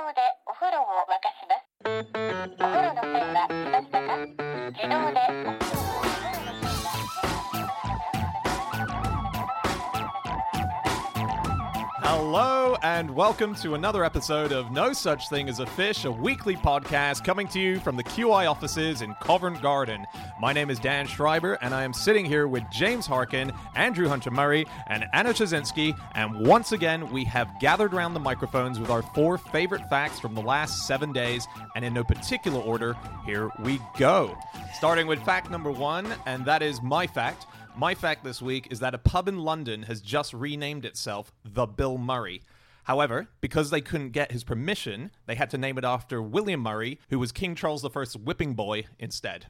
動でお風呂を沸かします。And welcome to another episode of No Such Thing as a Fish, a weekly podcast coming to you from the QI offices in Covent Garden. My name is Dan Schreiber, and I am sitting here with James Harkin, Andrew Hunter Murray, and Anna Ptaszynski. And once again, we have gathered around the microphones with our four favorite facts from the last seven days, and in no particular order, here we go. Starting with fact number one, and that is my fact. My fact this week is that a pub in London has just renamed itself the Bill Murray. However, because they couldn't get his permission, they had to name it after William Murray, who was King Charles I's whipping boy instead.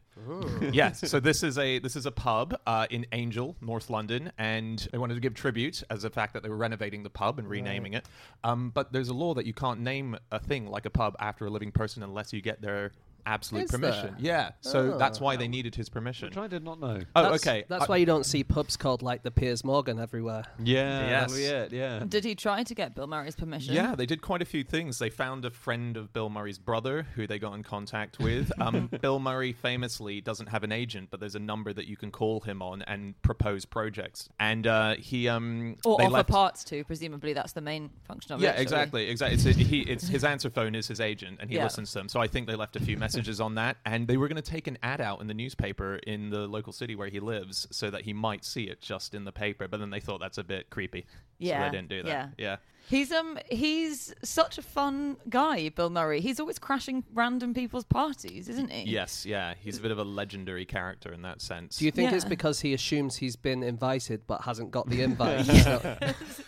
yes, so this is a this is a pub uh, in Angel, North London, and they wanted to give tribute as the fact that they were renovating the pub and renaming it. Um, but there's a law that you can't name a thing like a pub after a living person unless you get their absolute Is permission. there? Yeah, so Oh. that's why they needed his permission. Which I did not know. Oh, That's- okay. That's I- why you don't see pubs called like the Piers Morgan everywhere. Yeah, Yes. that'll be it, yeah. Did he try to get Bill Murray's permission? Yeah, they did quite a few things. They found a friend of Bill Murray's brother who they got in contact with. Um, Bill Murray famously doesn't have an agent, but there's a number that you can call him on and propose projects. And uh, he um, Or they offer left- parts to. Presumably, that's the main function of it. Yeah, surely. exactly, exactly. It's, he, it's his answer phone is his agent, and he Yeah. listens to them. So I think they left a few messages on that, and they were going to take an ad out in the newspaper in the local city where he lives, so that he might see it just in the paper. But then they thought that's a bit creepy, so Yeah, they didn't do that. yeah. yeah. He's um he's such a fun guy, Bill Murray. He's always crashing random people's parties, isn't he? Yes, yeah, he's a bit of a legendary character in that sense. Do you think it's because he assumes he's been invited but hasn't got the invite? He's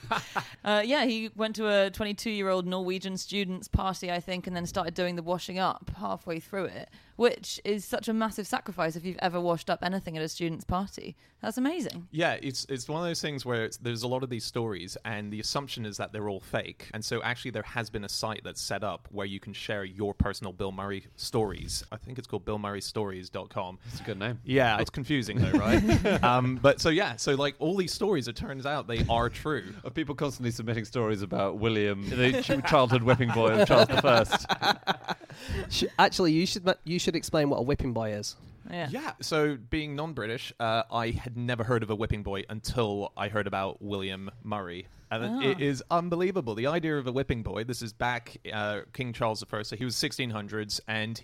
Uh, yeah, he went to a 22 year old Norwegian student's party, I think, and then started doing the washing up halfway through it, which is such a massive sacrifice if you've ever washed up anything at a student's party. That's amazing. Yeah, it's it's one of those things where it's, there's a lot of these stories, and the assumption is that they're all fake. And so, actually, there has been a site that's set up where you can share your personal Bill Murray stories. I think it's called BillMurrayStories.com. It's a good name. Yeah, it's confusing though, right? um, but so yeah, so like all these stories, it turns out they are true. Of people constantly submitting stories about William, the childhood whipping boy of Charles I. Sh- Actually, you should you should explain what a whipping boy is. Yeah. Yeah. So being non-British, uh, I had never heard of a whipping boy until I heard about William Murray, and it Ah. is unbelievable. The idea of a whipping boy. This is back uh, King Charles I. So he was 1600s, and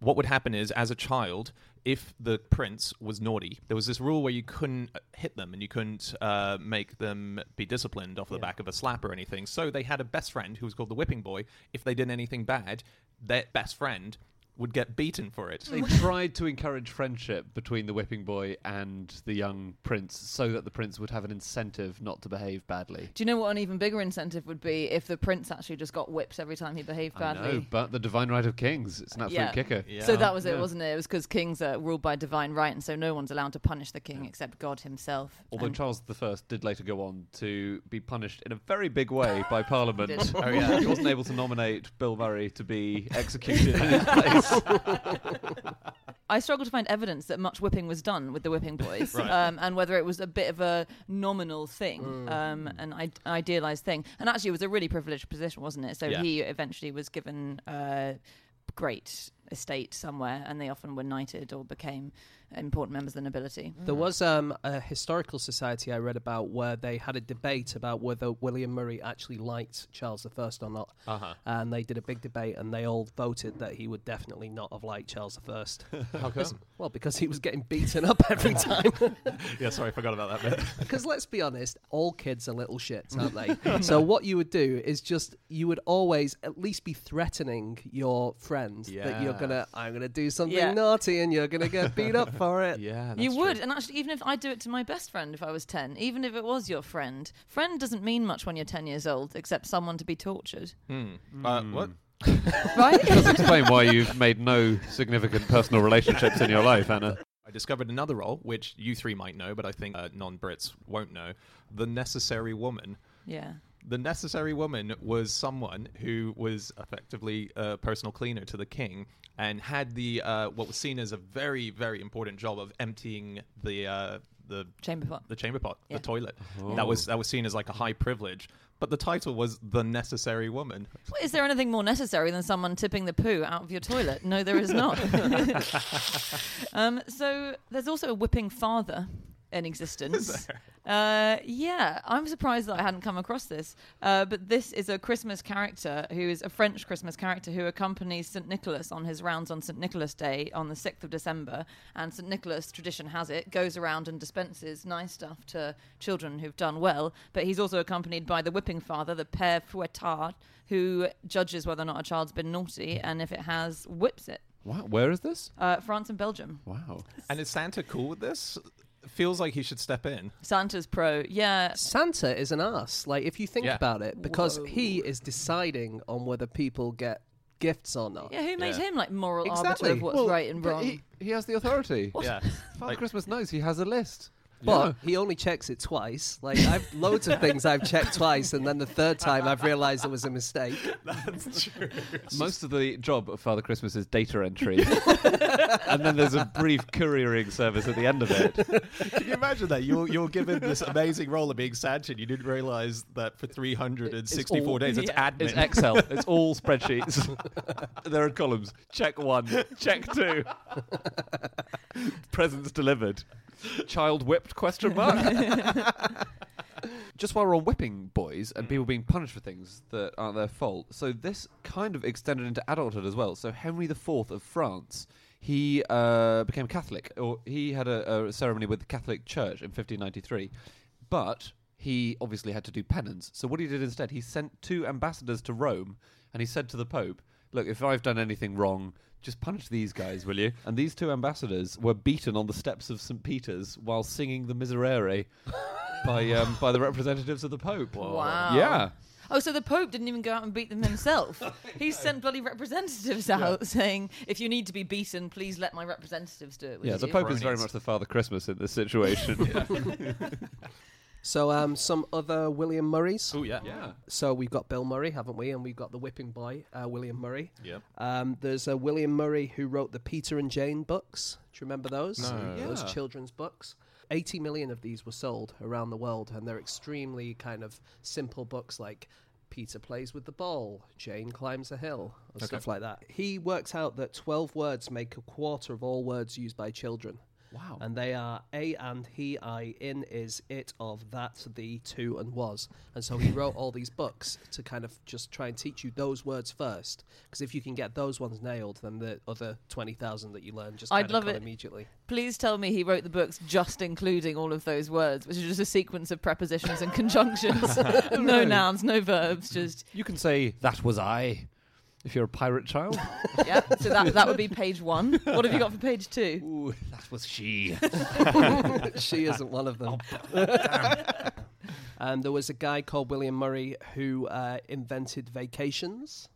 what would happen is, as a child, if the prince was naughty, there was this rule where you couldn't uh, hit them and you couldn't uh, make them be disciplined off the back of a slap or anything. So they had a best friend who was called the whipping boy. If they did anything bad, their best friend would get beaten for it. They tried to encourage friendship between the whipping boy and the young prince so that the prince would have an incentive not to behave badly. Do you know what an even bigger incentive would be if the prince actually just got whipped every time he behaved I badly? know, but the divine right of kings, it's an absolute Yeah. kicker. Yeah. So that was it, Yeah. wasn't it? It was because kings are ruled by divine right, and so no one's allowed to punish the king except God himself. Although And- Charles I did later go on to be punished in a very big way by Parliament. did. oh yeah, he wasn't able to nominate Bill Murray to be executed in his place. I struggle to find evidence that much whipping was done with the whipping boys, Right. um, and whether it was a bit of a nominal thing, Mm. um, an I- idealized thing. And actually, it was a really privileged position, wasn't it? So Yeah. he eventually was given a great estate somewhere, and they often were knighted or became important members of the nobility. There was um, a historical society I read about where they had a debate about whether William Murray actually liked Charles I or not. Uh-huh. And they did a big debate, and they all voted that he would definitely not have liked Charles I. How come? well, because he was getting beaten up every time. yeah, sorry, I forgot about that bit. Because let's be honest, all kids are little shits, aren't they? so what you would do is just you would always at least be threatening your friend that you're gonna I'm gonna do something Yeah. naughty and you're gonna get beat up for it. yeah, you would, and actually, even if I do it to my best friend if I was 10, even if it was your friend, friend doesn't mean much when you're 10 years old, except someone to be tortured. Hmm. Uh, what? Right? does explain why you've made no significant personal relationships in your life, Anna. I discovered another role, which you three might know, but I think uh, non-Brits won't know. The necessary woman. yeah. The necessary woman was someone who was effectively a personal cleaner to the king and had the uh, what was seen as a very very important job of emptying the uh, the Chamber pot. the chamber pot, Yeah. the toilet. Oh. That was that was seen as like a high privilege. But the title was The Necessary Woman. Well, Is there anything more necessary than someone tipping the poo out of your toilet? No, there is not. um, so there's also a whipping father in existence. Uh, yeah, I'm surprised that I hadn't come across this. Uh, but this is a Christmas character who is a French Christmas character who accompanies St. Nicholas on his rounds on St. Nicholas Day on the 6th of December. And St. Nicholas, tradition has it, goes around and dispenses nice stuff to children who've done well. But he's also accompanied by the whipping father, the Père Fouettard, who judges whether or not a child's been naughty and if it has, whips it. Wow, where is this? Uh, France and Belgium. Wow. And is Santa cool with this? Feels like he should step in. Santa's pro. Yeah. Santa is an ass. Like if you think Yeah. about it, because he is deciding on whether people get gifts or not. Yeah, who made Yeah. him like moral arbiter of what's Well, right and wrong? He, he has the authority. Yeah. Father Like- Christmas knows he has a list. But he only checks it twice. Like I've loads of things I've checked twice, and then the third time I've realised it was a mistake. That's true. Most of the job of Father Christmas is data entry, and then there's a brief couriering service at the end of it. Can you imagine that? You're, you're given this amazing role of being Santa, and you didn't realize that for 364 all- days it's yeah. admin. It's Excel. It's all spreadsheets. there are columns. Check one. Check two. Presents delivered. Child whipped? Question mark. Just while we're on whipping boys and people being punished for things that aren't their fault, so this kind of extended into adulthood as well. So Henry IV of France, he uh, became Catholic, or he had a, a ceremony with the Catholic Church in 1593, but he obviously had to do penance. So what he did instead, he sent two ambassadors to Rome, and he said to the Pope, "Look, if I've done anything wrong." Just punish these guys, will you? And these two ambassadors were beaten on the steps of St. Peter's while singing the Miserere by um, by the representatives of the Pope. Wow. Yeah. Oh, so the Pope didn't even go out and beat them himself. he sent bloody representatives out saying, if you need to be beaten, please let my representatives do it. with Yeah, the you." Pope is very much the Father Christmas in this situation. So um, some other William Murrays. Oh, yeah. yeah. So we've got Bill Murray, haven't we? And we've got the whipping boy, uh, William Murray. Yep. Um, there's a William Murray who wrote the Peter and Jane books. Do you remember those? No. Those children's books. 80 million of these were sold around the world, and they're extremely kind of simple books like Peter plays with the ball, Jane climbs a hill, or stuff like that. He works out that 12 words make a quarter of all words used by children. Wow. And they are a and he, I, in, is, it, of, that, the, to, and was. And so he wrote all these books to kind of just try and teach you those words first. Because if you can get those ones nailed, then the other 20,000 that you learn just I'd of love come it. immediately. Please tell me he wrote the books just including all of those words, which is just a sequence of prepositions and conjunctions. no nouns, no verbs, just, You can say, that was I, if you're a pirate child. yeah. So that, that would be page one. What have you got for page two? Ooh, that was she. she isn't one of them. and there was a guy called William Murray who uh, invented vacations.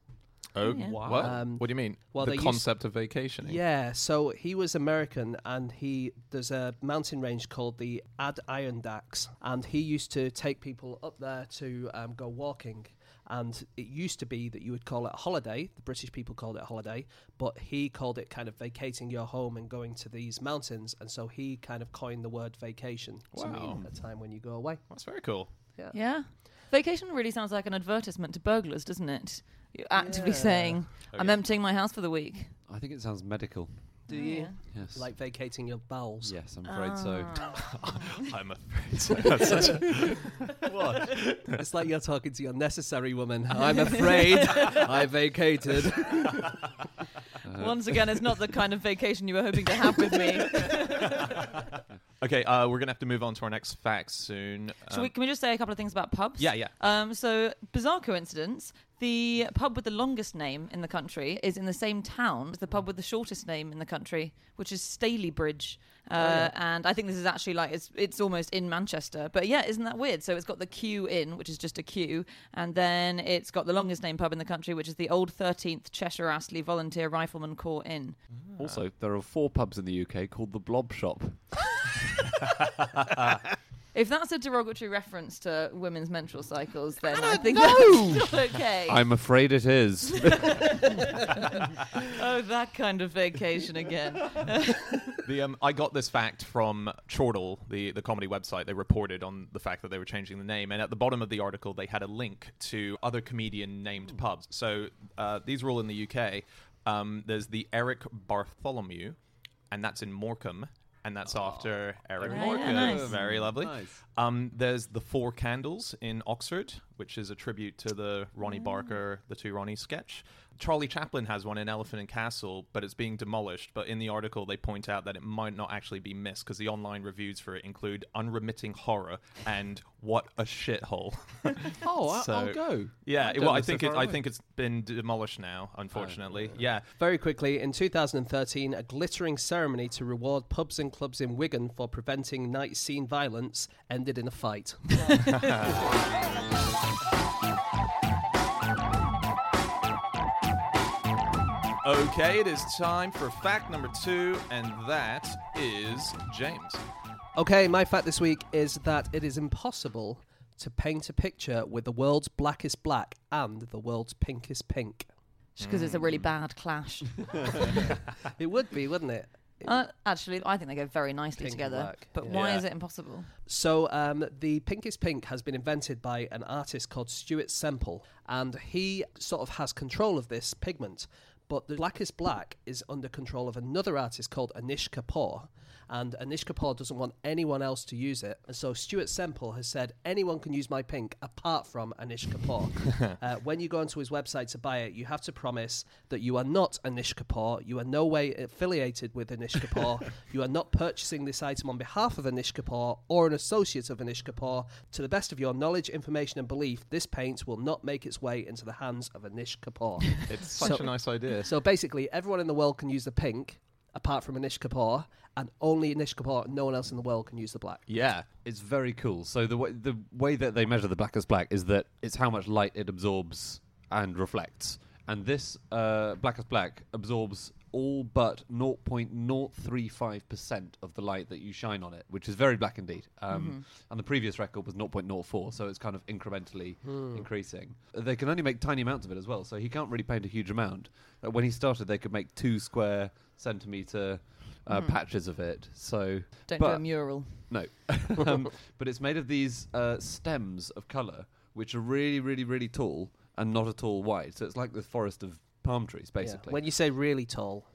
Oh, Yeah. what? Um, what do you mean? well, the they used- concept of vacationing. Yeah, so he was American, and he there's a mountain range called the Adirondacks, and he used to take people up there to um, go walking. And it used to be that you would call it a holiday. The British people called it a holiday, but he called it kind of vacating your home and going to these mountains. And so he kind of coined the word vacation to Wow. mean a time when you go away. That's very cool. Yeah. Yeah. Vacation really sounds like an advertisement to burglars, doesn't it? You're actively Yeah. saying, oh, I'm emptying my house for the week. I think it sounds medical. Do Oh, you yeah. Yes. like vacating your bowels? yes, I'm afraid so. Ah. I'm afraid. so. That's such a, what? It's like you're talking to your necessary woman. I'm afraid I vacated. Once again, it's not the kind of vacation you were hoping to have with me. Okay, uh, we're gonna have to move on to our next facts soon. Shall Um, we, can we just say a couple of things about pubs? yeah, yeah. Um, so, bizarre coincidence. The pub with the longest name in the country is in the same town as the pub with the shortest name in the country, which is Stalybridge. Uh, And I think this is actually like it's it's almost in Manchester. But yeah, isn't that weird? So it's got the Q in, which is just a Q, and then it's got the longest name pub in the country, which is the Old Thirteenth Cheshire Astley Volunteer Rifleman Corps Inn. Also, there are four pubs in the UK called the Blob Shop. If that's a derogatory reference to women's menstrual cycles, then I, think that's still okay. I'm afraid it is. oh, that kind of vacation again. The um, I got this fact from Chortle, the the comedy website. They reported on the fact that they were changing the name, and at the bottom of the article, they had a link to other comedian named pubs. So uh, these were all in the UK. Um, there's the Eric Bartholomew, and that's in Morecambe, and that's after Eric Yeah, Morecambe. nice. Very lovely. Nice. Um, there's the Four Candles in Oxford, which is a tribute to the Ronnie Barker, the two Ronnie sketch. Charlie Chaplin has one in Elephant and Castle, but it's being demolished. But in the article, they point out that it might not actually be missed because the online reviews for it include unremitting horror and what a shithole. Oh, I- So- I'll go. yeah, I well, I live so think it, I think it's been demolished now, unfortunately. yeah. Very quickly, in 2013, a glittering ceremony to reward pubs and clubs in Wigan for preventing night scene violence ended in a fight. Okay, it is time for fact number two, and that is James. Okay, my fact this week is that it is impossible to paint a picture with the world's blackest black and the world's pinkest pink. Just because it's a really bad clash. It would be, wouldn't it? Uh, actually, I think they go very nicely Pink together. black, But yeah. why Yeah. is it impossible? So, um, the pinkest pink has been invented by an artist called Stuart Semple, and he sort of has control of this pigment. But the blackest black is under control of another artist called Anish Kapoor, and Anish Kapoor doesn't want anyone else to use it. And so Stuart Semple has said anyone can use my pink apart from Anish Kapoor. uh, when you go onto his website to buy it, you have to promise that you are not Anish Kapoor, you are no way affiliated with Anish Kapoor, you are not purchasing this item on behalf of Anish Kapoor or an associate of Anish Kapoor. To the best of your knowledge, information, and belief, this paint will not make its way into the hands of Anish Kapoor. It's such So- a nice idea. So basically, everyone in the world can use the pink, apart from Anish Kapoor, and only Anish Kapoor, no one else in the world can use the black. Yeah. It's very cool. So the way the way that they measure the black black is that it's how much light it absorbs and reflects. And this uh, black black absorbs all but 0.035% of the light that you shine on it, which is very black indeed. Um, And the previous record was 0.04, so it's kind of incrementally increasing. They can only make tiny amounts of it as well, so he can't really paint a huge amount. Uh, when he started, they could make two square centimeter uh, patches of it. So Don't do a mural. no, um, but it's made of these uh, stems of color, which are really, really, really tall and not at all wide. So it's like the forest of palm trees, basically. When you say really tall,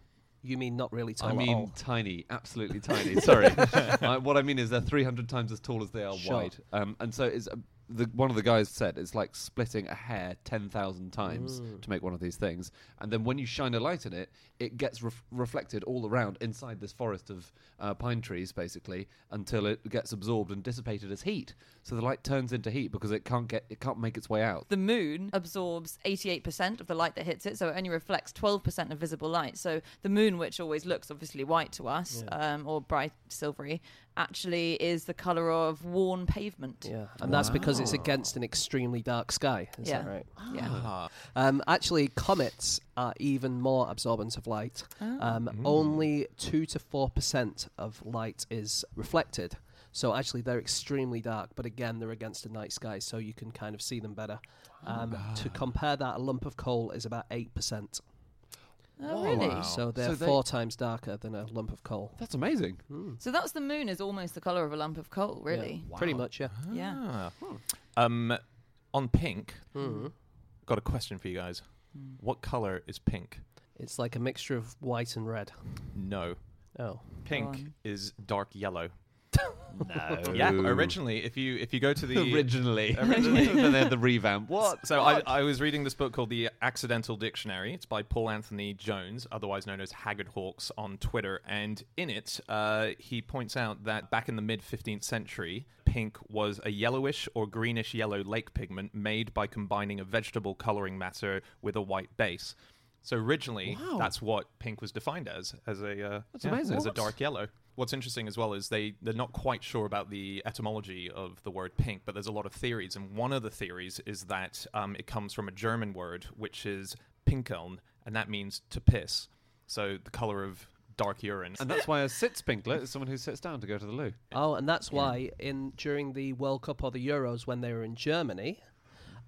you mean not really tall I mean tiny, absolutely tiny. Sorry, uh, what I mean is they're 300 times as tall as they are Sure. wide. Um, and so it's uh, the one of the guys said it's like splitting a hair 10,000 times Mm. to make one of these things. And then when you shine a light in it, it gets ref- reflected all around inside this forest of uh, pine trees, basically, until it gets absorbed and dissipated as heat. So the light turns into heat because it can't get it can't make its way out. The moon absorbs 88% of the light that hits it, so it only reflects 12% of visible light. So the moon, which always looks obviously white to us, um, or bright silvery, actually is the colour of worn pavement. Yeah, and that's because it's against an extremely dark sky. Is Yeah. that right? Yeah. Ah. Um, actually, comets are even more absorbent of light. Um, Only two to four percent of light is reflected. So actually, they're extremely dark. But again, they're against a night sky, so you can kind of see them better. Um, To compare that, a lump of coal is about eight percent. Oh, really? Wow. So they're So they- four times darker than a lump of coal. That's amazing. So that's the moon is almost the colour of a lump of coal, really. Yeah, Pretty much, yeah. Yeah. Ah. Um, on pink, Mhm. got a question for you guys. What color is pink? It's like a mixture of white and red. No. Oh, Pink on. is dark yellow. No. Yeah, originally, if you if you go to the originally. Originally. then the revamp. What? So I, I was reading this book called The Accidental Dictionary. It's by Paul Anthony Jones, otherwise known as Haggard Hawks on Twitter. And in it, uh, he points out that back in the mid 15th century, pink was a yellowish or greenish yellow lake pigment made by combining a vegetable coloring matter with a white base. So originally, Wow. that's what pink was defined as, as a uh, That's yeah, amazing. as a dark yellow. What's interesting as well is they they're not quite sure about the etymology of the word pink, but there's a lot of theories, and one of the theories is that um, it comes from a German word which is pinkeln, and that means to piss. So the color of dark urine. And that's why a Sitzpinkler is someone who sits down to go to the loo. Oh, and that's why in during the World Cup or the Euros when they were in Germany,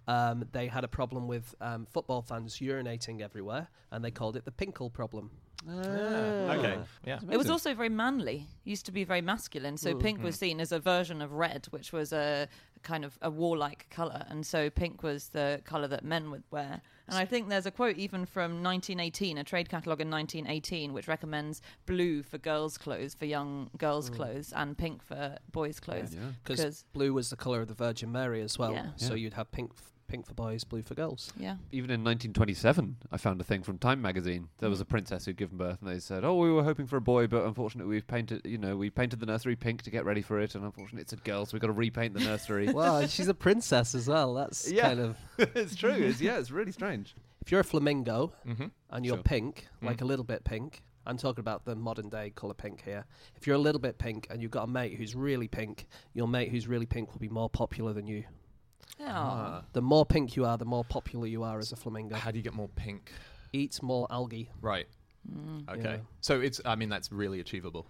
um, they had a problem with um, football fans urinating everywhere, and they called it the Pinkel problem. Okay. Yeah. It was also very manly. Used to be very masculine. So pink was seen as a version of red, which was a kind of a warlike color, and so pink was the color that men would wear. And I think there's a quote even from 1918, a trade catalogue in 1918, which recommends blue for girls' clothes, for young girls' mm. clothes, and pink for boys' clothes. Yeah. Because blue was the colour of the Virgin Mary as well. Yeah. So you'd have pink, f- pink for boys, blue for girls. Yeah. Even in 1927, I found a thing from Time magazine. There was a princess who'd given birth, and they said, "Oh, we were hoping for a boy, but unfortunately, we've painted, you know, we painted the nursery pink to get ready for it, and unfortunately, it's a girl, so we've got to repaint the nursery." Well, she's a princess as well. That's Yeah. kind of. it's true. It's, yeah, it's really strange. If you're a flamingo Mm-hmm. and you're Sure. pink, like a little bit pink, I'm talking about the modern day colour pink here. If you're a little bit pink and you've got a mate who's really pink, your mate who's really pink will be more popular than you. Oh. The more pink you are, the more popular you are as a flamingo. How do you get more pink? Eat more algae. Right. Mm. Okay. Yeah. So it's. I mean, that's really achievable.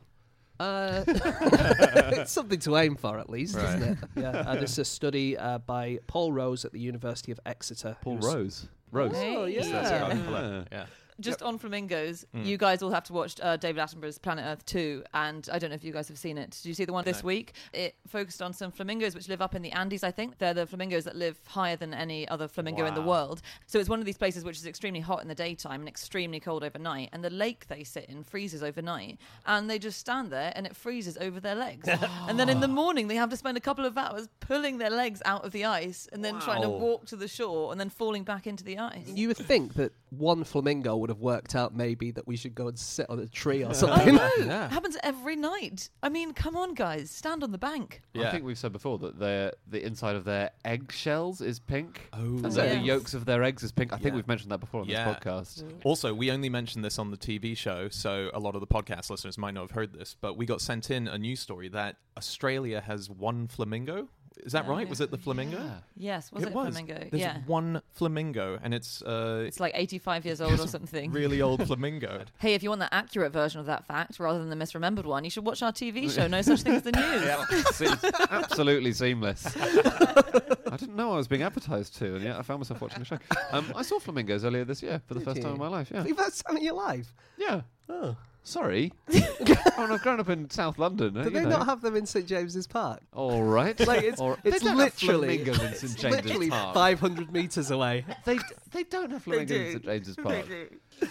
Uh, it's something to aim for, at least, isn't it? Yeah, and it's a study uh, by Paul Rose at the University of Exeter. Paul who's- Rose. Rose. Oh, Hey. yeah. That's a Yeah. compliment. Yeah. Just on flamingos, Mm. you guys all have to watch uh, David Attenborough's Planet Earth 2, and I don't know if you guys have seen it. Did you see the one this No. week? It focused on some flamingos which live up in the Andes, I think. They're the flamingos that live higher than any other flamingo in the world. So it's one of these places which is extremely hot in the daytime and extremely cold overnight, and the lake they sit in freezes overnight, and they just stand there and it freezes over their legs. and then in the morning, they have to spend a couple of hours pulling their legs out of the ice and then trying to walk to the shore and then falling back into the ice. You would think that one flamingo would have worked out maybe that we should go and sit on a tree or something. Yeah. It happens every night. I mean, come on, guys, stand on the bank. Yeah. I think we've said before that their the inside of their eggshells is pink. Oh. And Yes. so the yolks of their eggs is pink. I think Yeah. we've mentioned that before on Yeah. this podcast. Also, we only mentioned this on the TV show, so a lot of the podcast listeners might not have heard this, but we got sent in a news story that Australia has one flamingo. Is that Oh, right? yeah. Was it the flamingo? Yeah. Yes, was it, was. flamingo? There's yeah. one flamingo, and it's uh, It's like 85 years old or something. really old flamingo. Hey, if you want the accurate version of that fact rather than the misremembered one, you should watch our TV show, No Such Thing as the News. Seems absolutely seamless. I didn't know I was being advertised to, and yet I found myself watching the show. Um, I saw flamingos earlier this year for the Did first time in my life. Yeah, You've had some in your life. yeah. Oh. Sorry. I mean, I've grown up in South London. uh, Do you they know. not have them in St James's Park? All right. Like it's, Or- it's they don't have literally flamingos in St James's literally Park. 500 meters away. They they don't have flamingos in. St James's Park.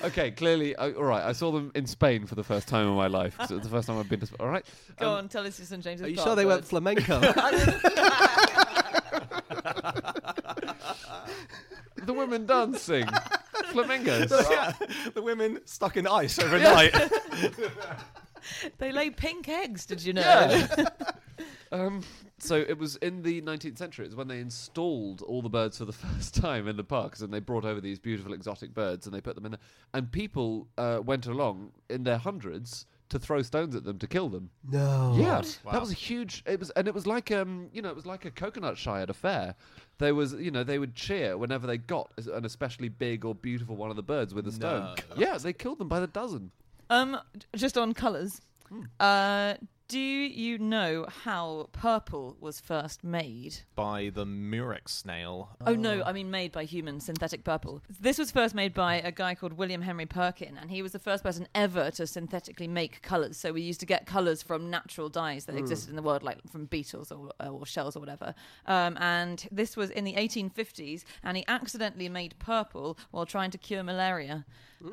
Okay, clearly, I, all right. I saw them in Spain for the first time in my life. 'cause it was the first time I've been to. Sp- All right. Go Um, on, tell us your St James's Are you Park sure they weren't words. flamenco? The women dancing. Flamingos. yeah, the women stuck in ice overnight. They lay pink eggs, did you know? Yeah. um, so it was in the 19th century. It was when they installed all the birds for the first time in the parks, and they brought over these beautiful exotic birds, and they put them in there. And people uh, went along in their hundreds to throw stones at them to kill them. no. Yeah, Wow. that was a huge. It was, and it was like um, you know, it was like a coconut shy at a fair. There was, you know, they would cheer whenever they got an especially big or beautiful one of the birds with a stone. No. Yeah, they killed them by the dozen. Um, just on colours. Hmm. Uh, do you know how purple was first made? By the murex snail. Oh no, I mean made by humans, synthetic purple. This was first made by a guy called William Henry Perkin, and he was the first person ever to synthetically make colours. So we used to get colours from natural dyes that existed in the world, like from beetles or, uh, or shells or whatever. Um, and this was in the 1850s, and he accidentally made purple while trying to cure malaria.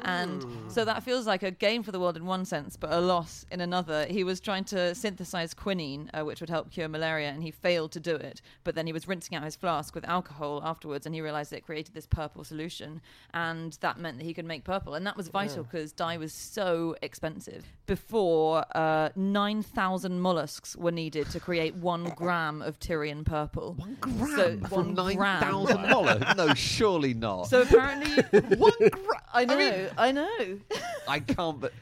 And so that feels like a gain for the world in one sense, but a loss in another. He was trying to synthesize quinine, uh, which would help cure malaria, and he failed to do it. But then he was rinsing out his flask with alcohol afterwards, and he realized it created this purple solution, and that meant that he could make purple. And that was vital because dye was so expensive. Before, uh, 9,000 mollusks were needed to create one gram of Tyrian purple. One Gram so, from one nine gram. thousand dollars? No, surely not. So apparently, one gram. I know, I know. I can't. But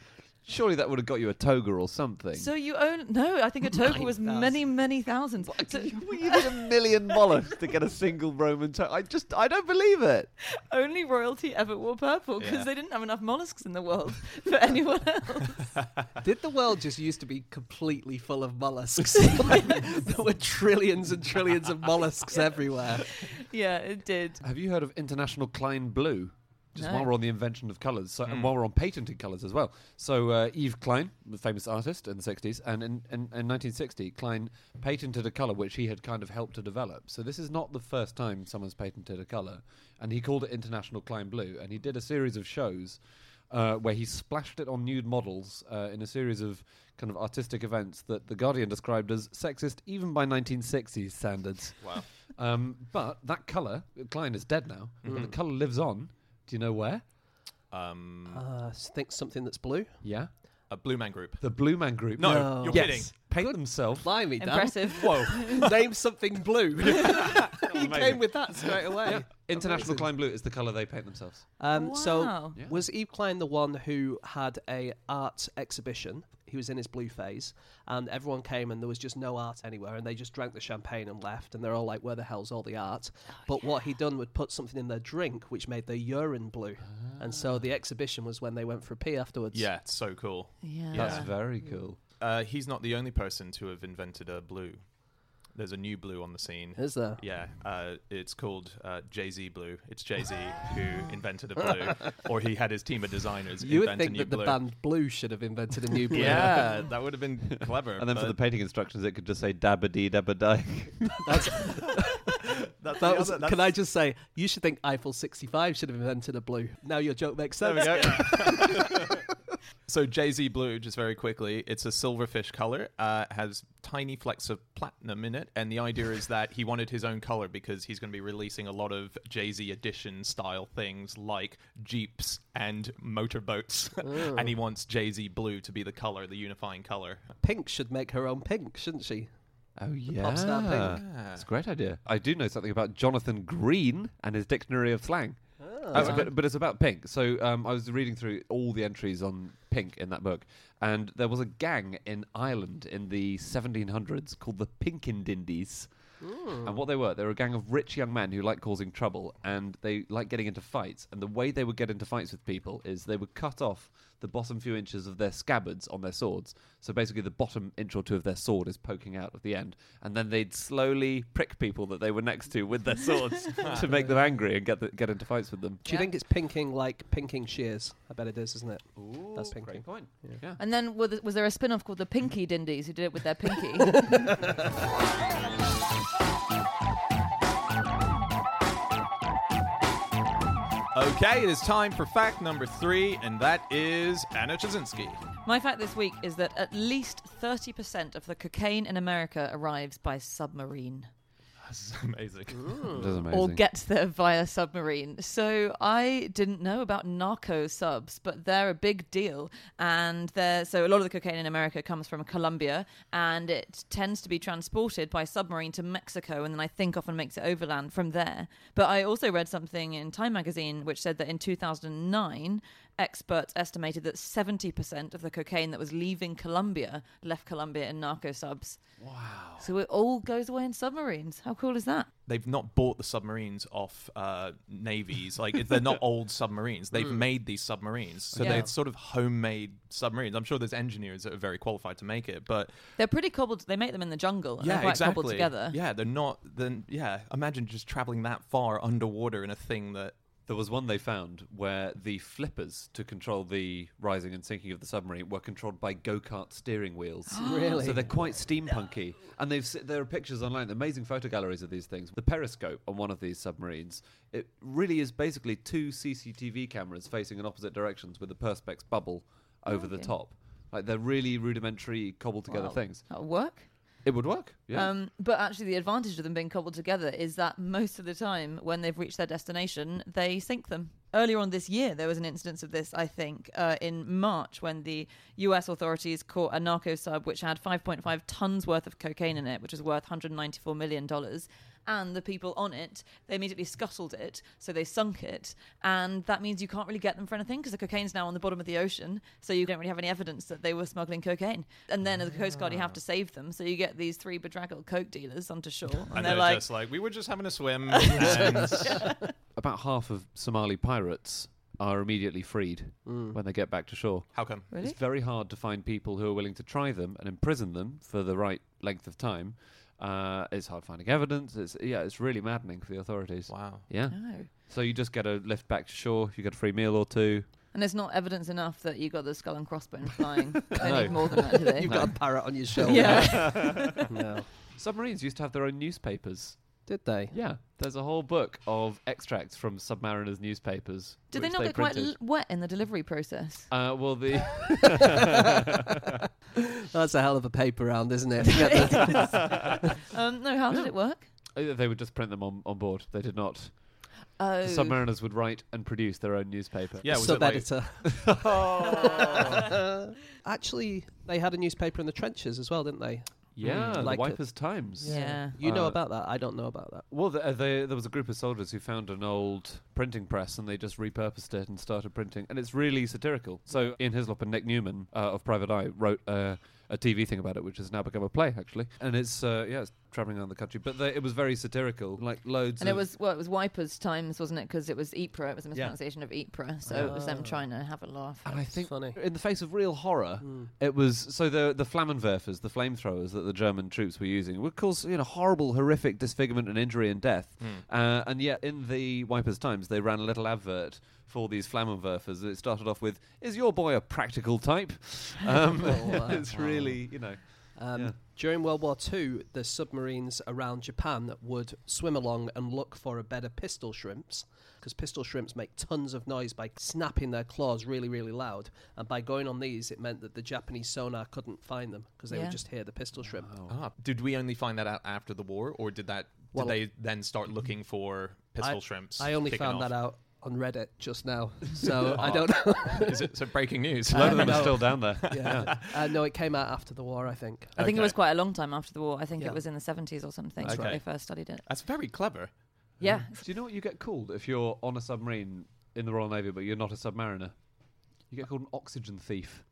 surely that would have got you a toga or something. So you own no? I think a toga was 9,000. many, many thousands. So you need a million mollusks to get a single Roman toga. I just, I don't believe it. only royalty ever wore purple because Yeah. they didn't have enough mollusks in the world for anyone else. Did the world just used to be completely full of mollusks? There were trillions and trillions of mollusks everywhere. yeah, it did. Have you heard of International Klein Blue? Just No. while we're on the invention of colours, so, Mm. and while we're on patented colours as well. So uh, Yves Klein, the famous artist in the 60s, and in, in, in 1960, Klein patented a colour which he had kind of helped to develop. So this is not the first time someone's patented a colour, and he called it International Klein Blue, and he did a series of shows uh, where he splashed it on nude models uh, in a series of kind of artistic events that the Guardian described as sexist even by 1960s standards. Wow. Um, but that colour, Klein is dead now, but the colour lives on. Do you know where? Um, Uh, think something that's blue. Yeah. a Blue Man Group. The Blue Man Group. No, No. you're yes. kidding. Paint themselves. Blimey, Dan. Impressive. Whoa. Name something blue. he came with that straight away. International Amazing. Klein Blue is the colour they paint themselves. Um, So, Wow. Yeah. was Yves Klein the one who had a art exhibition? He was in his blue phase, and everyone came, and there was just no art anywhere, and they just drank the champagne and left, and they're all like, "Where the hell's all the art?" but what he'd done would put something in their drink, which made their urine blue, and so the exhibition was when they went for a pee afterwards. Yeah, it's so cool. Yeah. That's very cool. Uh, he's not the only person to have invented a blue. There's a new blue on the scene. Is there? Yeah, uh, it's called uh, Jay Z Blue. It's Jay Z who invented a blue, or he had his team of designers You would invent a think new that the blue. band Blue should have invented a new blue. Yeah, that would have been clever. And then for but the painting instructions, it could just say dabba dee dabba die. that's That the was, other- that's- can I just say, you should think Eiffel 65 should have invented a blue. Now your joke makes sense. There we go. So Jay Z Blue, just very quickly, it's a silverfish color. Uh, has tiny flecks of platinum in it, and the idea is that he wanted his own color because he's going to be releasing a lot of Jay Z edition style things like jeeps and motorboats, and he wants Jay Z Blue to be the color, the unifying color. Pink should make her own pink, shouldn't she? Oh yeah, Pop star pink. That's a great idea. I do know something about Jonathon Green and his dictionary of slang. Uh, but, but it's about pink. So um, I was reading through all the entries on pink in that book, and there was a gang in Ireland in the 1700s called the Pinkindindies. Hmm. And what they were, they were a gang of rich young men who like causing trouble, and they like getting into fights. And the way they would get into fights with people is they would cut off the bottom few inches of their scabbards on their swords. So basically, the bottom inch or two of their sword is poking out at the end, and then they'd slowly prick people that they were next to with their swords to make them angry and get the, get into fights with them. Do you Yeah. think it's pinking like pinking shears? I bet it is, isn't it? That's pinking. Great point. Yeah. And then was was there a spin off called the Pinky Dindies who did it with their pinky? Okay, it is time for fact number three, and that is Anna Ptaszynski. My fact this week is that at least 30% of the cocaine in America arrives by submarine. This is amazing. That's amazing. or gets there via submarine. So I didn't know about narco subs, but they're a big deal. And they're so a lot of the cocaine in America comes from Colombia, and it tends to be transported by submarine to Mexico, and then I think often makes it overland from there. But I also read something in Time magazine which said that in 2009. Experts estimated that 70% of the cocaine that was leaving Colombia left Colombia in narco subs. wow. So it all goes away in submarines. How cool is that? They've not bought the submarines off uh, navies. Like they're not old submarines. They've made these submarines, so Yeah. they're sort of homemade submarines. I'm sure there's engineers that are very qualified to make it, but They're pretty cobbled. They make them in the jungle. And yeah, they're quite exactly. cobbled together. Yeah, they're not. Then yeah, imagine just traveling that far underwater in a thing that. There was one they found where the flippers to control the rising and sinking of the submarine were controlled by go kart steering wheels. Really? So they're quite steampunky. And they've s- there are pictures online, amazing photo galleries of these things. The periscope on one of these submarines, it really is basically two CCTV cameras facing in opposite directions with a perspex bubble over the Okay. top. Like they're really rudimentary, cobbled together Wow. things. That'll work. It would work. Yeah. Um, but actually, the advantage of them being cobbled together is that most of the time, when they've reached their destination, they sink them. Earlier on this year, there was an instance of this, I think, uh, in March when the US authorities caught a narco sub which had 5.5 tons worth of cocaine in it, which was worth $194 million. And the people on it, they immediately scuttled it, so they sunk it. And that means you can't really get them for anything because the cocaine's now on the bottom of the ocean, so you don't really have any evidence that they were smuggling cocaine. And then as a Coast Guard, you have to save them, so you get these three bedraggled coke dealers onto shore. And, And they're, they're like, just like, we were just having a swim. and About half of Somali pirates are immediately freed Mm. when they get back to shore. how come? really? It's very hard to find people who are willing to try them and imprison them for the right length of time. Uh, it's hard finding evidence. It's yeah, it's really maddening for the authorities. Wow. Yeah. No. So you just get a lift back to shore. You get a free meal or two. And there's not evidence enough that you got the skull and crossbones flying. they No. need more than that, do they? You've got a parrot on your shoulder. yeah. no. Submarines used to have their own newspapers. Did they? Yeah, there's a whole book of extracts from submariners' newspapers. Did they which not get quite l- wet in the delivery process? Uh, well, the That's a hell of a paper round, isn't it? You Um, no, how did it work? uh, they would just print them on, on board. They did not. Oh, The submariners would write and produce their own newspaper. Yeah, was it like, Sub-editor. Actually, they had a newspaper in the trenches as well, didn't they? Yeah, the Like a- Wipers Times. Yeah. You know Uh, about that? I don't know about that. Well, the, uh, they, there was a group of soldiers who found an old printing press and they just repurposed it and started printing. And it's really satirical. So Ian Hislop and Nick Newman uh, of Private Eye wrote uh, a TV thing about it, which has now become a play, actually. And it's, uh, yeah, it's traveling around the country. But they, it was very satirical, like loads And it was well, it was Wipers Times, wasn't it? Because it was Ypres. It was a mispronunciation of Ypres, so it was them trying to have a laugh. And I think funny. in the face of real horror, Mm. it was so the the Flammenwerfers, the flamethrowers that the German troops were using, would cause you know horrible, horrific disfigurement and injury and death. Uh, and yet, in the Wipers Times, they ran a little advert for these Flammenwerfers. It started off with, "Is your boy a practical type?" Um, Oh, wow. it's really you know. Um, Yeah. During World War II, the submarines around Japan would swim along and look for a bed of pistol shrimps because pistol shrimps make tons of noise by snapping their claws really, really loud. And by going on these, it meant that the Japanese sonar couldn't find them because they Yeah. would just hear the pistol shrimp. Ah, did we only find that out after the war, or did that? Well- did they then start looking for pistol shrimps? I only found off? that out on Reddit just now, so I don't know. Is it so breaking news? A lot of Uh, them are still down there. yeah. uh, no, it came out after the war, I think. I think it was quite a long time after the war. I think Yeah. it was in the 70s or something That's when they first studied it. That's very clever. Yeah. Do you know what you get called if you're on a submarine in the Royal Navy, but you're not a submariner? You get called an oxygen thief.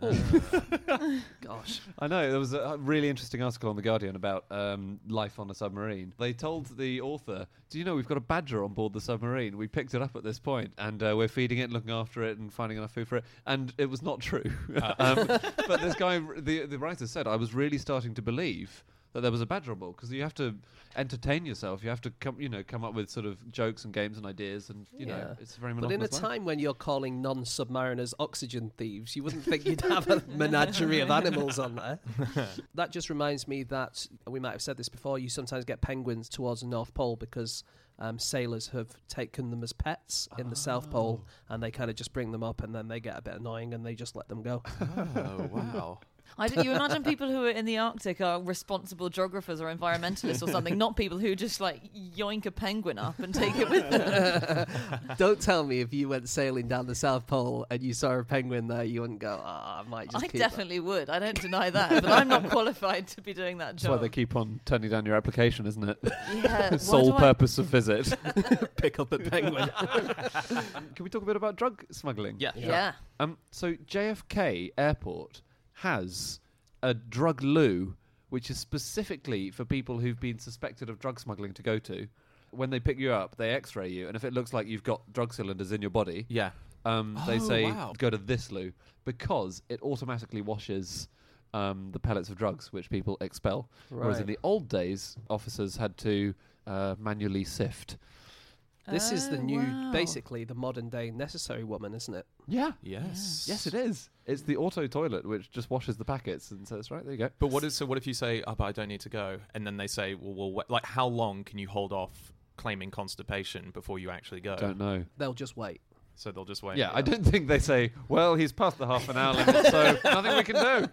Gosh. I know there was a really interesting article on the Guardian about um, life on a submarine. They told the author, "Do you know we've got a badger on board the submarine? We picked it up at this point, and uh, we're feeding it, looking after it, and finding enough food for it." And it was not true. um, but this guy, the the writer said, I was really starting to believe that there was a badger on board because you have to entertain yourself. You have to come, you know, come up with sort of jokes and games and ideas, and you know, it's a very But in a life. time when you're calling non-submariners oxygen thieves, you wouldn't think you'd have a menagerie of animals on there. that just reminds me that we might have said this before. You sometimes get penguins towards the North Pole because um, sailors have taken them as pets in the South Pole, and they kind of just bring them up, and then they get a bit annoying, and they just let them go. Oh wow! I did, you imagine people who are in the Arctic are responsible geographers or environmentalists or something, not people who just like yoink a penguin up and take it with them. Don't tell me if you went sailing down the South Pole and you saw a penguin there, you wouldn't go, "Ah, I might just I keep that." definitely would. I don't deny that, but I'm not qualified to be doing that job. That's why they keep on turning down your application, isn't it? yeah, Sole do I- purpose of visit. pick up a penguin. Can we talk a bit about drug smuggling? Yeah. Yeah. Um, so JFK Airport has a drug loo, which is specifically for people who've been suspected of drug smuggling to go to. When they pick you up, they X-ray you, and if it looks like you've got drug cylinders in your body, Yeah. um, they Oh, say wow. go to this loo because it automatically washes um, the pellets of drugs which people expel. Whereas in Right. the old days, officers had to uh, manually sift. This is the Oh, new, wow. basically the modern day necessary woman, isn't it? Yeah. Yes. Yes, it is. It's the auto toilet which just washes the packets and says, "Right, there you go." But what is so? What if you say, "Oh, but I don't need to go," and then they say, "Well, well, wh- like how long can you hold off claiming constipation before you actually go?" Don't know. They'll just wait. So they'll just wait. Yeah, I don't think they say, well, he's past the half an hour limit, so nothing we can do.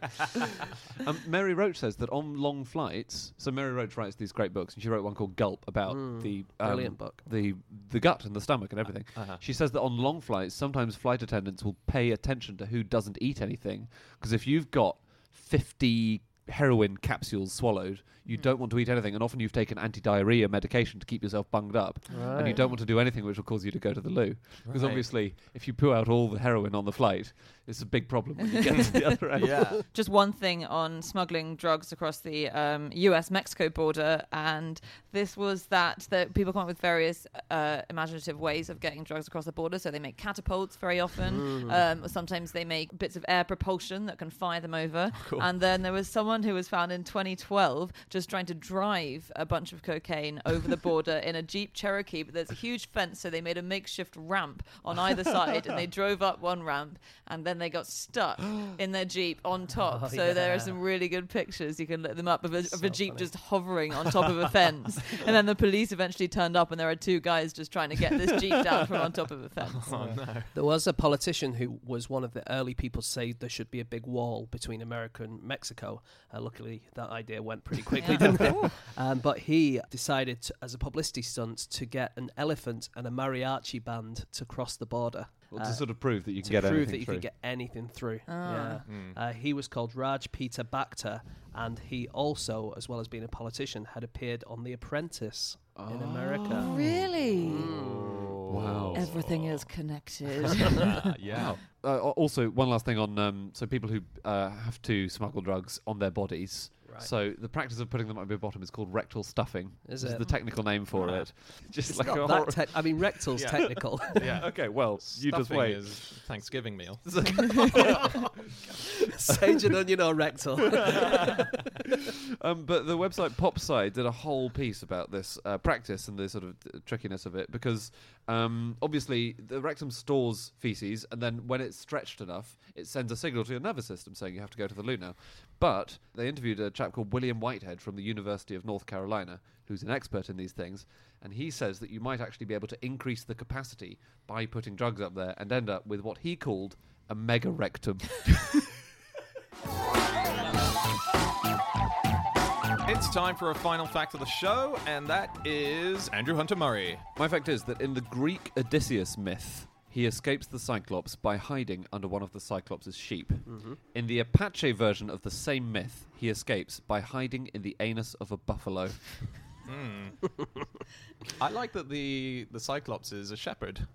Um, Mary Roach says that on long flights, so Mary Roach writes these great books, and she wrote one called Gulp about Mm, the um, brilliant book. the the gut and the stomach and everything. Uh-huh. She says that on long flights, sometimes flight attendants will pay attention to who doesn't eat anything, because if you've got fifty heroin capsules swallowed, you hmm. don't want to eat anything, and often you've taken anti-diarrhea medication to keep yourself bunged up, and you don't want to do anything which will cause you to go to the loo. Because Right. obviously, if you poo out all the heroin on the flight, It's a big problem when you get to the other end. Yeah. just one thing on smuggling drugs across the um, U.S. Mexico border, and this was that that people come up with various uh, imaginative ways of getting drugs across the border. So they make catapults very often. Um, sometimes they make bits of air propulsion that can fire them over. And then there was someone who was found in 2012 just trying to drive a bunch of cocaine over the border in a Jeep Cherokee, but there's a huge fence, so they made a makeshift ramp on either side, and they drove up one ramp, and then they got stuck in their Jeep on top. Oh, so there are some really good pictures. You can look them up of a, of a Jeep funny. just hovering on top of a fence. and then the police eventually turned up, and there are two guys just trying to get this Jeep down from on top of a fence. Oh no. There was a politician who was one of the early people to say there should be a big wall between America and Mexico. Uh, luckily, that idea went pretty quickly, Yeah. didn't it? Um, but he decided, to, as a publicity stunt, to get an elephant and a mariachi band to cross the border. Well, uh, to sort of prove that you can to get prove anything that you through. could get anything through. Ah. Yeah. Uh, he was called Raj Peter Bhakta, and he also, as well as being a politician, had appeared on The Apprentice in America. Really? Wow. Everything is connected. yeah. Uh, also, one last thing on um, so people who uh, have to smuggle drugs on their bodies. Right. So the practice of putting them up your bottom is called rectal stuffing. Is This it? the technical name for Ah. it. Just It's like not a that hor- te- I mean, rectal's Yeah. technical. Yeah. Okay, well, you just Stuffing wait. is Thanksgiving meal. Sage and onion or rectal. um, but the website PopSci did a whole piece about this uh, practice and the sort of uh, trickiness of it because um, obviously the rectum stores feces and then when it's stretched enough, it sends a signal to your nervous system saying you have to go to the loo now. But they interviewed a chap called William Whitehead from the University of North Carolina, who's an expert in these things, and he says that you might actually be able to increase the capacity by putting drugs up there and end up with what he called a mega rectum. It's time for a final fact of the show, and that is Andrew Hunter Murray. My fact is that in the Greek Odysseus myth, he escapes the Cyclops by hiding under one of the Cyclops' sheep. Mm-hmm. In the Apache version of the same myth, he escapes by hiding in the anus of a buffalo. Hmm. I like that the the Cyclops is a shepherd.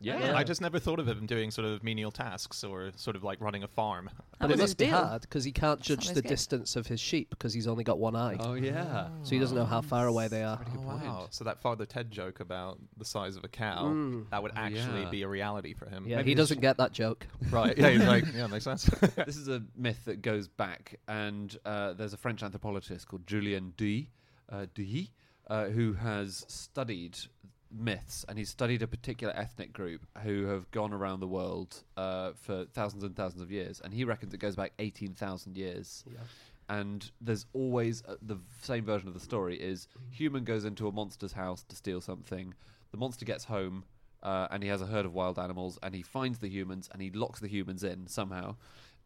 Yeah. I just never thought of him doing sort of menial tasks or sort of like running a farm. But was it his must be deal. hard because he can't judge not the his game. distance of his sheep because he's only got one eye. Oh, yeah. So he doesn't know how far away they are. Oh, wow. So that Father Ted joke about the size of a cow, Mm. that would actually yeah. be a reality for him. Yeah, Maybe he doesn't get that joke. Right. Yeah, he's like, yeah, makes sense. this is a myth that goes back, and uh, there's a French anthropologist called Julien d'Huy, uh, d'Huy uh, who has studied myths, and he's studied a particular ethnic group who have gone around the world uh, for thousands and thousands of years, and he reckons it goes back 18,000 years. And there's always uh, the same version of the story: is human goes into a monster's house to steal something. The monster gets home, uh, and he has a herd of wild animals, and he finds the humans, and he locks the humans in somehow,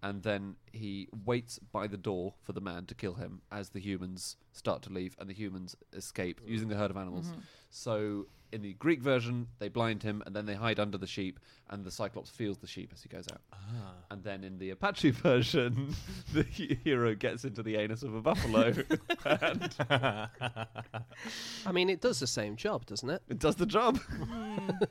and then he waits by the door for the man to kill him as the humans start to leave, and the humans escape using the herd of animals. So in the Greek version, they blind him, and then they hide under the sheep, and the Cyclops feels the sheep as he goes out. And then in the Apache version, the hero gets into the anus of a buffalo, and I mean, it does the same job, doesn't it? it does the job.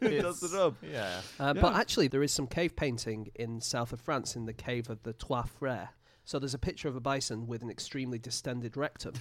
it does the job. yeah. Uh, But actually, there is some cave painting in south of France in the cave of the Trois Frères. So there's a picture of a bison with an extremely distended rectum.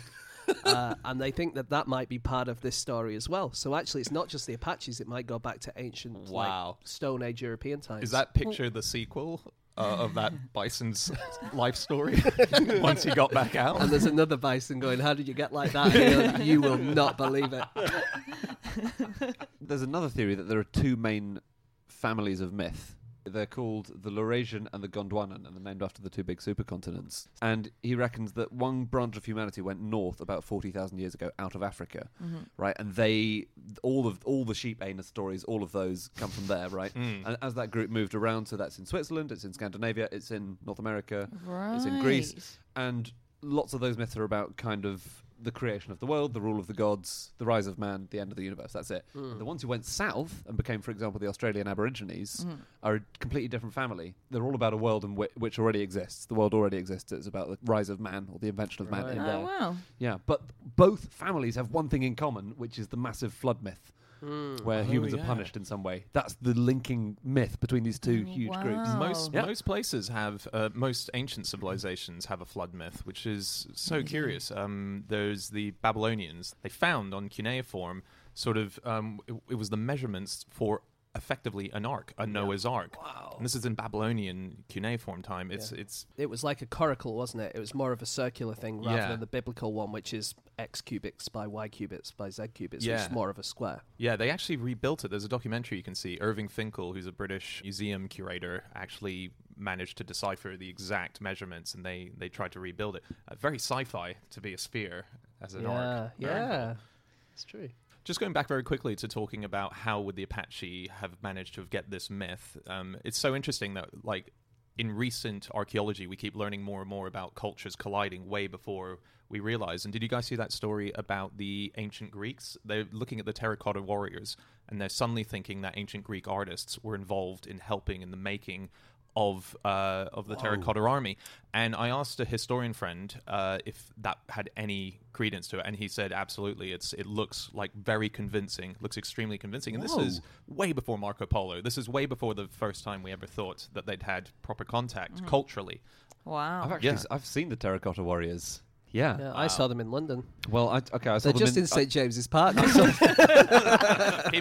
Uh, and they think that that might be part of this story as well. So actually, it's not just the Apaches; it might go back to ancient, Wow. like, Stone Age European times. Is that picture the sequel uh, of that bison's life story once he got back out? And there's another bison going, "How did you get like that?" Neil? you will not believe it. There's another theory that there are two main families of myth. They're called the Laurasian and the Gondwanan, and they're named after the two big supercontinents. And he reckons that one branch of humanity went north about forty thousand years ago, out of Africa, mm-hmm. right? And they, all of all the sheep anus stories, all of those come from there, right? Hmm. And as that group moved around, so that's in Switzerland, it's in Scandinavia, it's in North America, it's in Greece, and lots of those myths are about kind of the creation of the world, the rule of the gods, the rise of man, the end of the universe. That's it. Hmm. The ones who went south and became, for example, the Australian Aborigines hmm. are a completely different family. They're all about a world in whi- which already exists. The world already exists. It's about the rise of man or the invention of man Right. in Oh there. wow. Yeah, but both families have one thing in common, which is the massive flood myth. Where humans yeah. are punished in some way. That's the linking myth between these two huge wow. groups. Most Yeah. most places have uh, most ancient civilizations have a flood myth, which is so curious. Um, there's the Babylonians. They found on cuneiform sort of um, it, it was the measurements for effectively an ark, a Noah's ark. Wow. And this is in Babylonian cuneiform time. It's it's It was like a coracle, wasn't it? It was more of a circular thing rather Yeah. than the biblical one, which is x cubits by y cubits by z cubits. Yeah. More of a square. Yeah, they actually rebuilt it. There's a documentary you can see. Irving Finkel, who's a British museum curator, actually managed to decipher the exact measurements, and they they tried to rebuild it. Uh, very sci-fi to be a sphere as an yeah, ark. Very yeah, cool. it's true. Just going back very quickly to talking about how would the Apache have managed to get this myth. Um, it's so interesting that like in recent archaeology, we keep learning more and more about cultures colliding way before we realize. And did you guys see that story about the ancient Greeks? They're looking at the terracotta warriors, and they're suddenly thinking that ancient Greek artists were involved in helping in the making of uh, of the terracotta army. And I asked a historian friend uh, if that had any credence to it, and he said absolutely. It's it looks like very convincing, looks extremely convincing. And this is way before Marco Polo. This is way before the first time we ever thought that they'd had proper contact culturally. Wow. I've actually Yeah. s- I've seen the Terracotta Warriors. Yeah. Yeah, I saw them in London. Well, I, okay, I saw They're them just in I- St James's Park.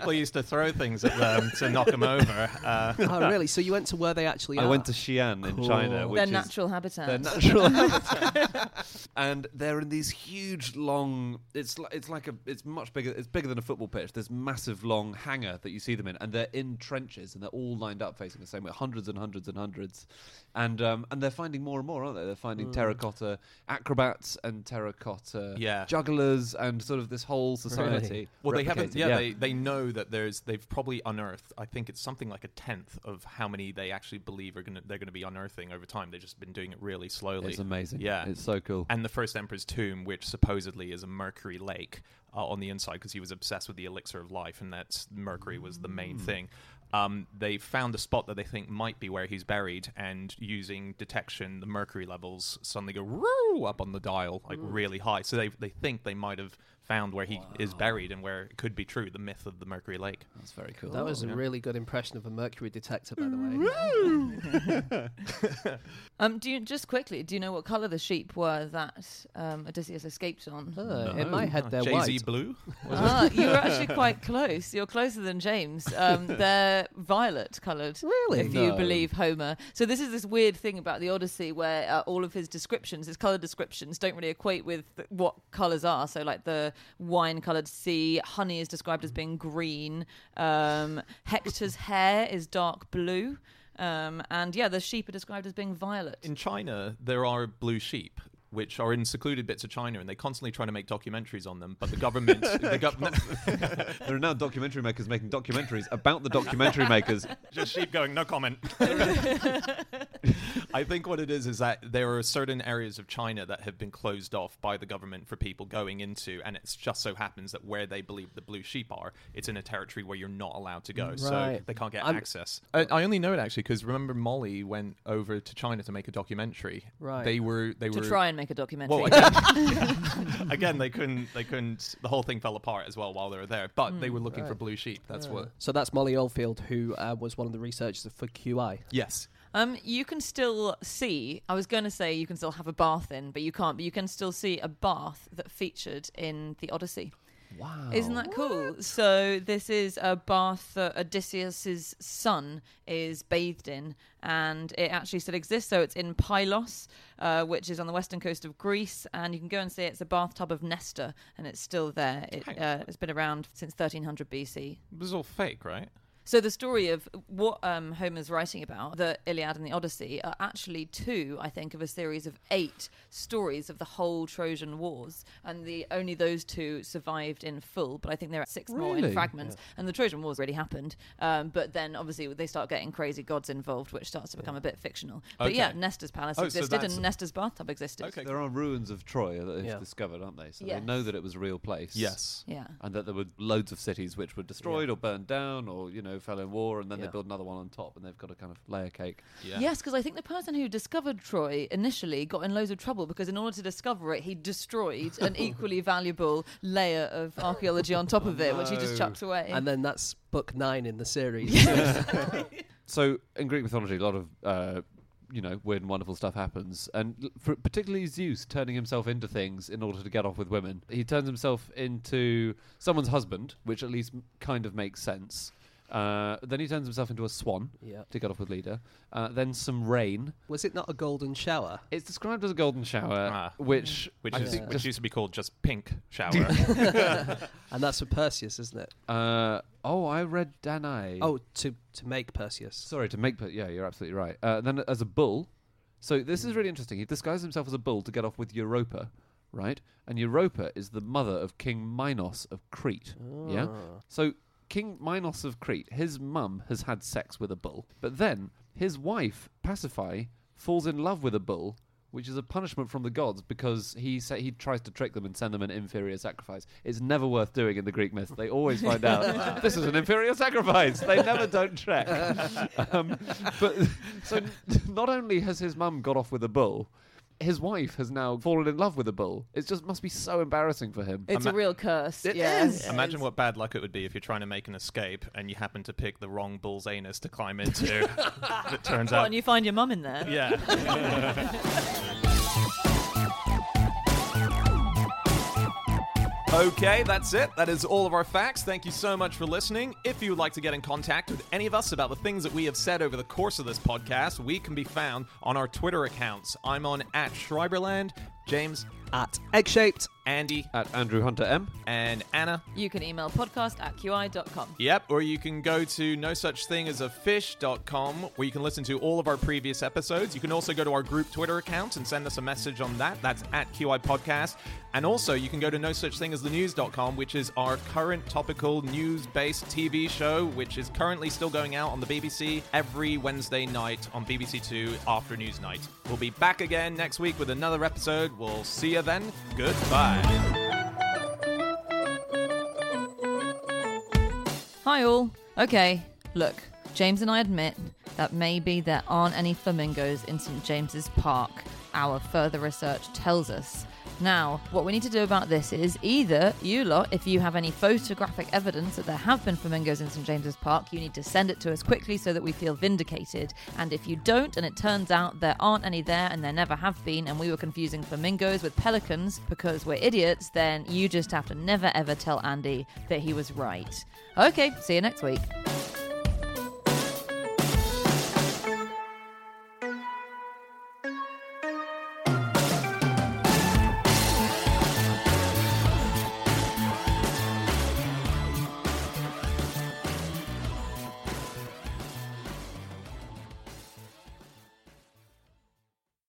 People used to throw things at them to knock them over. Uh, oh, really? So you went to where they actually I are? went to Xi'an in China, which Their is natural habitat. their natural habitat. and they're in these huge, long. It's like it's like a. It's much bigger. It's bigger than a football pitch. There's massive, long hangar that you see them in, and they're in trenches, and they're all lined up facing the same way, hundreds and hundreds and hundreds, and um, and they're finding more and more, aren't they? They're finding terracotta acrobats and terracotta Yeah. jugglers, and sort of this whole society. Really? Well, they haven't. replicated. Yeah, They, they know that there's. They've probably unearthed. I think it's something like a tenth of how many they actually believe are gonna. They're going to be unearthing over time. They've just been doing it really slowly. It's amazing. Yeah. it's so cool. and the first emperor's tomb, which supposedly is a mercury lake uh, on the inside, because he was obsessed with the elixir of life, and that mercury was the main thing. Um, they found a spot that they think might be where he's buried, and using detection, the mercury levels suddenly go "Woo!" up on the dial, like really high. So they they think they might have found where he is buried and where it could be true, the myth of the mercury lake. That's very cool. That was a yeah. really good impression of a mercury detector, by the way. Um, do you just quickly? Do you know what color the sheep were that um, Odysseus escaped on? Uh, In my head, they're Jay Z white. blue. ah, you were actually quite close. You're closer than James. Um, they're violet coloured. Really? If you believe Homer. So this is this weird thing about the Odyssey where uh, all of his descriptions, his colour descriptions, don't really equate with th- what colours are. So like the wine-coloured sea, honey is described as being green. Um, Hector's hair is dark blue. Um, and yeah, the sheep are described as being violet. In China, there are blue sheep. Which are in secluded bits of China, and they're constantly trying to make documentaries on them. But the government, the government, There are now documentary makers making documentaries about the documentary makers. just sheep going, no comment. I think what it is is that there are certain areas of China that have been closed off by the government for people going into, and it just so happens that where they believe the blue sheep are, it's in a territory where you're not allowed to go, so they can't get I'm- access. I, I only know it actually because remember Molly went over to China to make a documentary. Right. They were they to were try and make a documentary. well, again, again, they couldn't. They couldn't. The whole thing fell apart as well while they were there. But they were looking for blue sheep. That's what. So that's Molly Oldfield, who uh, was one of the researchers for QI. Yes. Um, you can still see. I was going to say you can still have a bath in, but you can't. But you can still see a bath that featured in the Odyssey. Wow. Isn't that cool? So this is a bath that Odysseus's son is bathed in, and it actually still exists. So it's in Pylos, uh, which is on the western coast of Greece, and you can go and see it. It's a bathtub of Nestor, and it's still there. It, Hang uh, it's been around since 1300 BC. It was all fake, right? So the story of what um, Homer's writing about, the Iliad and the Odyssey, are actually two, I think, of a series of eight stories of the whole Trojan Wars, and the only those two survived in full. But I think there are six more in Really? fragments, and the Trojan Wars really happened. Um, but then obviously they start getting crazy gods involved, which starts to become a bit fictional. But yeah, Okay. Nestor's palace Oh, existed, that's- and Nestor's bathtub existed. Okay. There are ruins of Troy that they've Yeah. discovered, aren't they? So Yes. they know that it was a real place. Yes. Yeah. And that there were loads of cities which were destroyed or burned down or, you know, know fell in war, and then Yeah. they build another one on top, and they've got a kind of layer cake. Yeah. Yes, because I think the person who discovered Troy initially got in loads of trouble because in order to discover it, he destroyed an equally valuable layer of archaeology on top of it, which he just chucked away. And then that's book nine in the series. So in Greek mythology, a lot of uh, you know weird and wonderful stuff happens, and l- for, particularly Zeus turning himself into things in order to get off with women. He turns himself into someone's husband, which at least m- kind of makes sense. Uh, then he turns himself into a swan yeah. to get off with Leda. Uh, then some rain. Was it not a golden shower? It's described as a golden shower, Ah. which Which I is think which just used to be called just pink shower. And that's for Perseus, isn't it? uh, oh, I read Danae. Oh, to to make Perseus. Sorry, to make. per- Yeah, you're absolutely right. Uh, then as a bull. So this is really interesting. He disguises himself as a bull to get off with Europa, right? And Europa is the mother of King Minos of Crete. Yeah. Ah. So King Minos of Crete, his mum has had sex with a bull, but then his wife Pasiphae falls in love with a bull. Which is a punishment from the gods because he sa- he tries to trick them and send them an inferior sacrifice. It's never worth doing in the Greek myth. They always find out this is an inferior sacrifice. They never don't check. um, but so not only has his mum got off with a bull, his wife has now fallen in love with a bull. It just must be so embarrassing for him. it's Ima- a real curse. It yeah, is. it Imagine is. what bad luck it would be if you're trying to make an escape and you happen to pick the wrong bull's anus to climb into. it turns Well, out. and you find your mum in there. Yeah. Okay, that's it. That is all of our facts. Thank you so much for listening. If you would like to get in contact with any of us about the things that we have said over the course of this podcast, we can be found on our Twitter accounts. I'm on at Schreiberland, James, At egg shaped. Andy, At Andrew Hunter M. and Anna. You can email podcast at qi.com. Yep, or you can go to no such thing as a fish.com where you can listen to all of our previous episodes. You can also go to our group Twitter account and send us a message on that. That's at QI Podcast. And also you can go to no such thing as the news.com, which is our current topical news based TV show, which is currently still going out on the BBC every Wednesday night on BBC Two after news night. We'll be back again next week with another episode. We'll see you then. Goodbye. Hi, all. Okay, look, James and I admit that maybe there aren't any flamingos in St. James's Park. Our further research tells us. Now, what we need to do about this is either you lot, if you have any photographic evidence that there have been flamingos in St. James's Park, you need to send it to us quickly so that we feel vindicated. And if you don't, and it turns out there aren't any there and there never have been, and we were confusing flamingos with pelicans because we're idiots, then you just have to never ever tell Andy that he was right. Okay, see you next week.